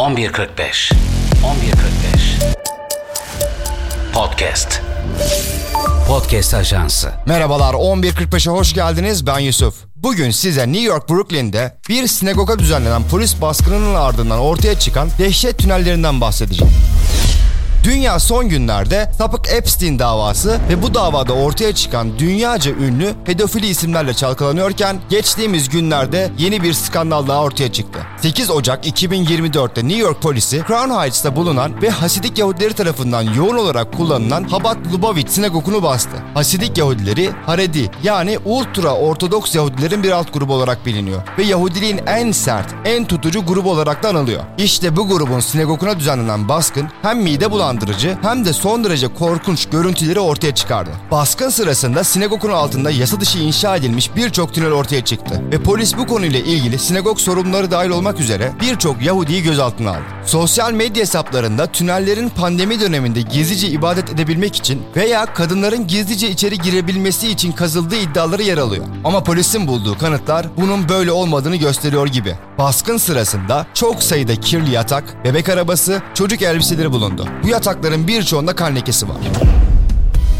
11.45 11.45 Podcast. Podcast Ajansı. Merhabalar 11.45'e hoş geldiniz. Ben Yusuf. Bugün size New York Brooklyn'de bir sinagoga düzenlenen polis baskınının ardından ortaya çıkan dehşet tünellerinden bahsedeceğim. Dünya son günlerde sapık Epstein davası ve bu davada ortaya çıkan dünyaca ünlü pedofili isimlerle çalkalanıyorken geçtiğimiz günlerde yeni bir skandal daha ortaya çıktı. 8 Ocak 2024'te New York polisi Crown Heights'ta bulunan ve Hasidik Yahudileri tarafından yoğun olarak kullanılan Habat Lubavitch sinagogunu bastı. Hasidik Yahudileri Haredi yani ultra ortodoks Yahudilerin bir alt grubu olarak biliniyor ve Yahudiliğin en sert, en tutucu grubu olarak da anılıyor. İşte bu grubun sinagoguna düzenlenen baskın hem mide bulan uyandırıcı hem de son derece korkunç görüntüleri ortaya çıkardı. Baskın sırasında sinagogun altında yasa dışı inşa edilmiş birçok tünel ortaya çıktı ve polis bu konuyla ilgili sinagog sorumluları dahil olmak üzere birçok Yahudi'yi gözaltına aldı. Sosyal medya hesaplarında tünellerin pandemi döneminde gizlice ibadet edebilmek için veya kadınların gizlice içeri girebilmesi için kazıldığı iddiaları yer alıyor. Ama polisin bulduğu kanıtlar bunun böyle olmadığını gösteriyor gibi. Baskın sırasında çok sayıda kirli yatak, bebek arabası, çocuk elbiseleri bulundu. Bu yatakların birçoğunda kan lekesi var.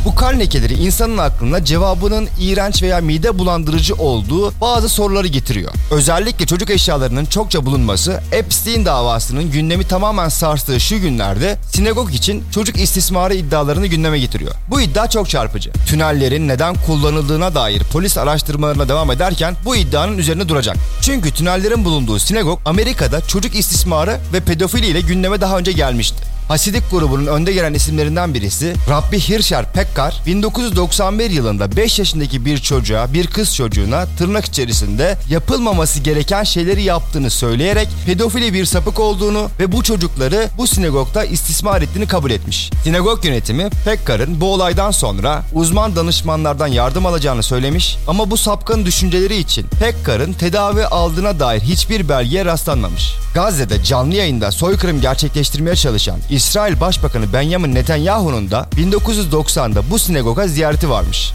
Bu kan lekeleri insanın aklına cevabının iğrenç veya mide bulandırıcı olduğu bazı soruları getiriyor. Özellikle çocuk eşyalarının çokça bulunması Epstein davasının gündemi tamamen sarstığı şu günlerde sinagog için çocuk istismarı iddialarını gündeme getiriyor. Bu iddia çok çarpıcı. Tünellerin neden kullanıldığına dair polis araştırmalarına devam ederken bu iddianın üzerine duracak. Çünkü tünellerin bulunduğu sinagog Amerika'da çocuk istismarı ve pedofili ile gündeme daha önce gelmişti. Hasidik grubunun önde gelen isimlerinden birisi Rabbi Hirscher Pekkar 1991 yılında 5 yaşındaki bir çocuğa, bir kız çocuğuna tırnak içerisinde yapılmaması gereken şeyleri yaptığını söyleyerek pedofili bir sapık olduğunu ve bu çocukları bu sinagogda istismar ettiğini kabul etmiş. Sinagog yönetimi Pekkar'ın bu olaydan sonra uzman danışmanlardan yardım alacağını söylemiş ama bu sapkın düşünceleri için Pekkar'ın tedavi aldığına dair hiçbir belgeye rastlanmamış. Gazze'de canlı yayında soykırım gerçekleştirmeye çalışan İsrail Başbakanı Benjamin Netanyahu'nun da 1990'da bu sinagoga ziyareti varmış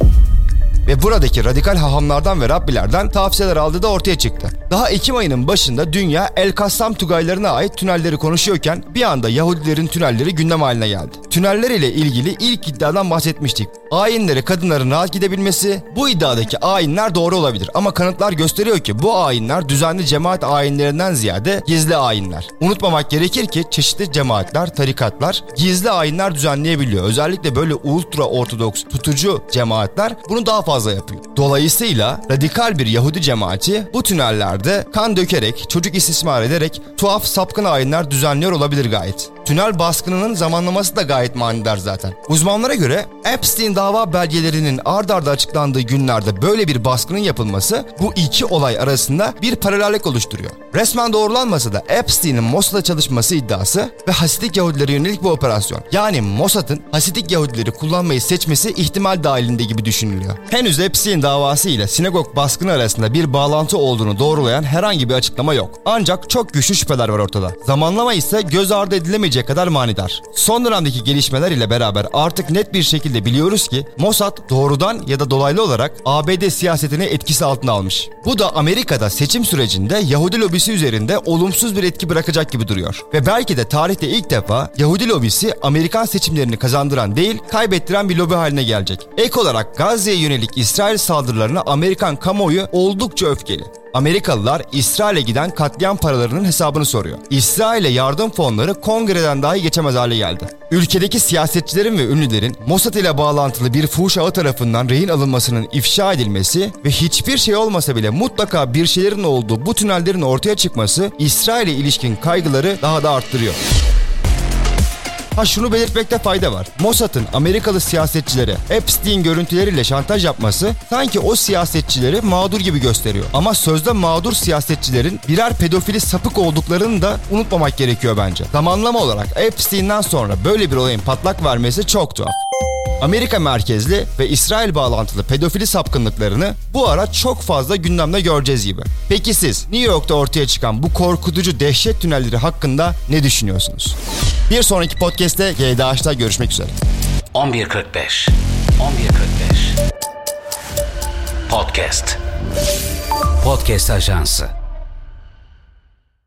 ve buradaki radikal hahamlardan ve Rabbilerden tavsiyeler aldığı da ortaya çıktı. Daha Ekim ayının başında dünya El Kassam Tugaylarına ait tünelleri konuşuyorken bir anda Yahudilerin tünelleri gündem haline geldi. Tüneller ile ilgili ilk iddiadan bahsetmiştik. Ayinlere kadınların rahat gidebilmesi, bu iddiadaki ayinler doğru olabilir ama kanıtlar gösteriyor ki bu ayinler düzenli cemaat ayinlerinden ziyade gizli ayinler. Unutmamak gerekir ki çeşitli cemaatler, tarikatlar gizli ayinler düzenleyebiliyor. Özellikle böyle ultra ortodoks tutucu cemaatler bunu daha fazla yapıyor. Dolayısıyla radikal bir Yahudi cemaati bu tünellerde kan dökerek, çocuk istismar ederek tuhaf sapkın ayinler düzenliyor olabilir gayet. Tünel baskınının zamanlaması da gayet manidar zaten. Uzmanlara göre Epstein dava belgelerinin ard arda açıklandığı günlerde böyle bir baskının yapılması bu iki olay arasında bir paralellik oluşturuyor. Resmen doğrulanmasa da Epstein'in Mossad'a çalışması iddiası ve Hasidik Yahudilere yönelik bu operasyon. Yani Mossad'ın Hasidik Yahudileri kullanmayı seçmesi ihtimal dahilinde gibi düşünülüyor. Henüz Epstein davası ile sinagog baskını arasında bir bağlantı olduğunu doğrulayan herhangi bir açıklama yok. Ancak çok güçlü şüpheler var ortada. Zamanlama ise göz ardı edilemeyecek olabilecek kadar manidar. Son dönemdeki gelişmeler ile beraber artık net bir şekilde biliyoruz ki Mossad doğrudan ya da dolaylı olarak ABD siyasetini etkisi altına almış. Bu da Amerika'da seçim sürecinde Yahudi lobisi üzerinde olumsuz bir etki bırakacak gibi duruyor. Ve belki de tarihte ilk defa Yahudi lobisi Amerikan seçimlerini kazandıran değil, kaybettiren bir lobi haline gelecek. Ek olarak Gazze'ye yönelik İsrail saldırılarına Amerikan kamuoyu oldukça öfkeli. Amerikalılar İsrail'e giden katliam paralarının hesabını soruyor. İsrail'e yardım fonları kongreden dahi geçemez hale geldi. Ülkedeki siyasetçilerin ve ünlülerin Mossad ile bağlantılı bir fuhuş ağı tarafından rehin alınmasının ifşa edilmesi ve hiçbir şey olmasa bile mutlaka bir şeylerin olduğu bu tünellerin ortaya çıkması İsrail'e ilişkin kaygıları daha da arttırıyor. Ha şunu belirtmekte fayda var. Mossad'ın Amerikalı siyasetçilere Epstein görüntüleriyle şantaj yapması sanki o siyasetçileri mağdur gibi gösteriyor. Ama sözde mağdur siyasetçilerin birer pedofili sapık olduklarını da unutmamak gerekiyor bence. Zamanlama olarak Epstein'den sonra böyle bir olayın patlak vermesi çok tuhaf. Amerika merkezli ve İsrail bağlantılı pedofili sapkınlıklarını bu ara çok fazla gündemde göreceğiz gibi. Peki siz New York'ta ortaya çıkan bu korkutucu dehşet tünelleri hakkında ne düşünüyorsunuz? Bir sonraki podcast'te GDH'da görüşmek üzere. 11.45 11.45 Podcast Podcast Ajansı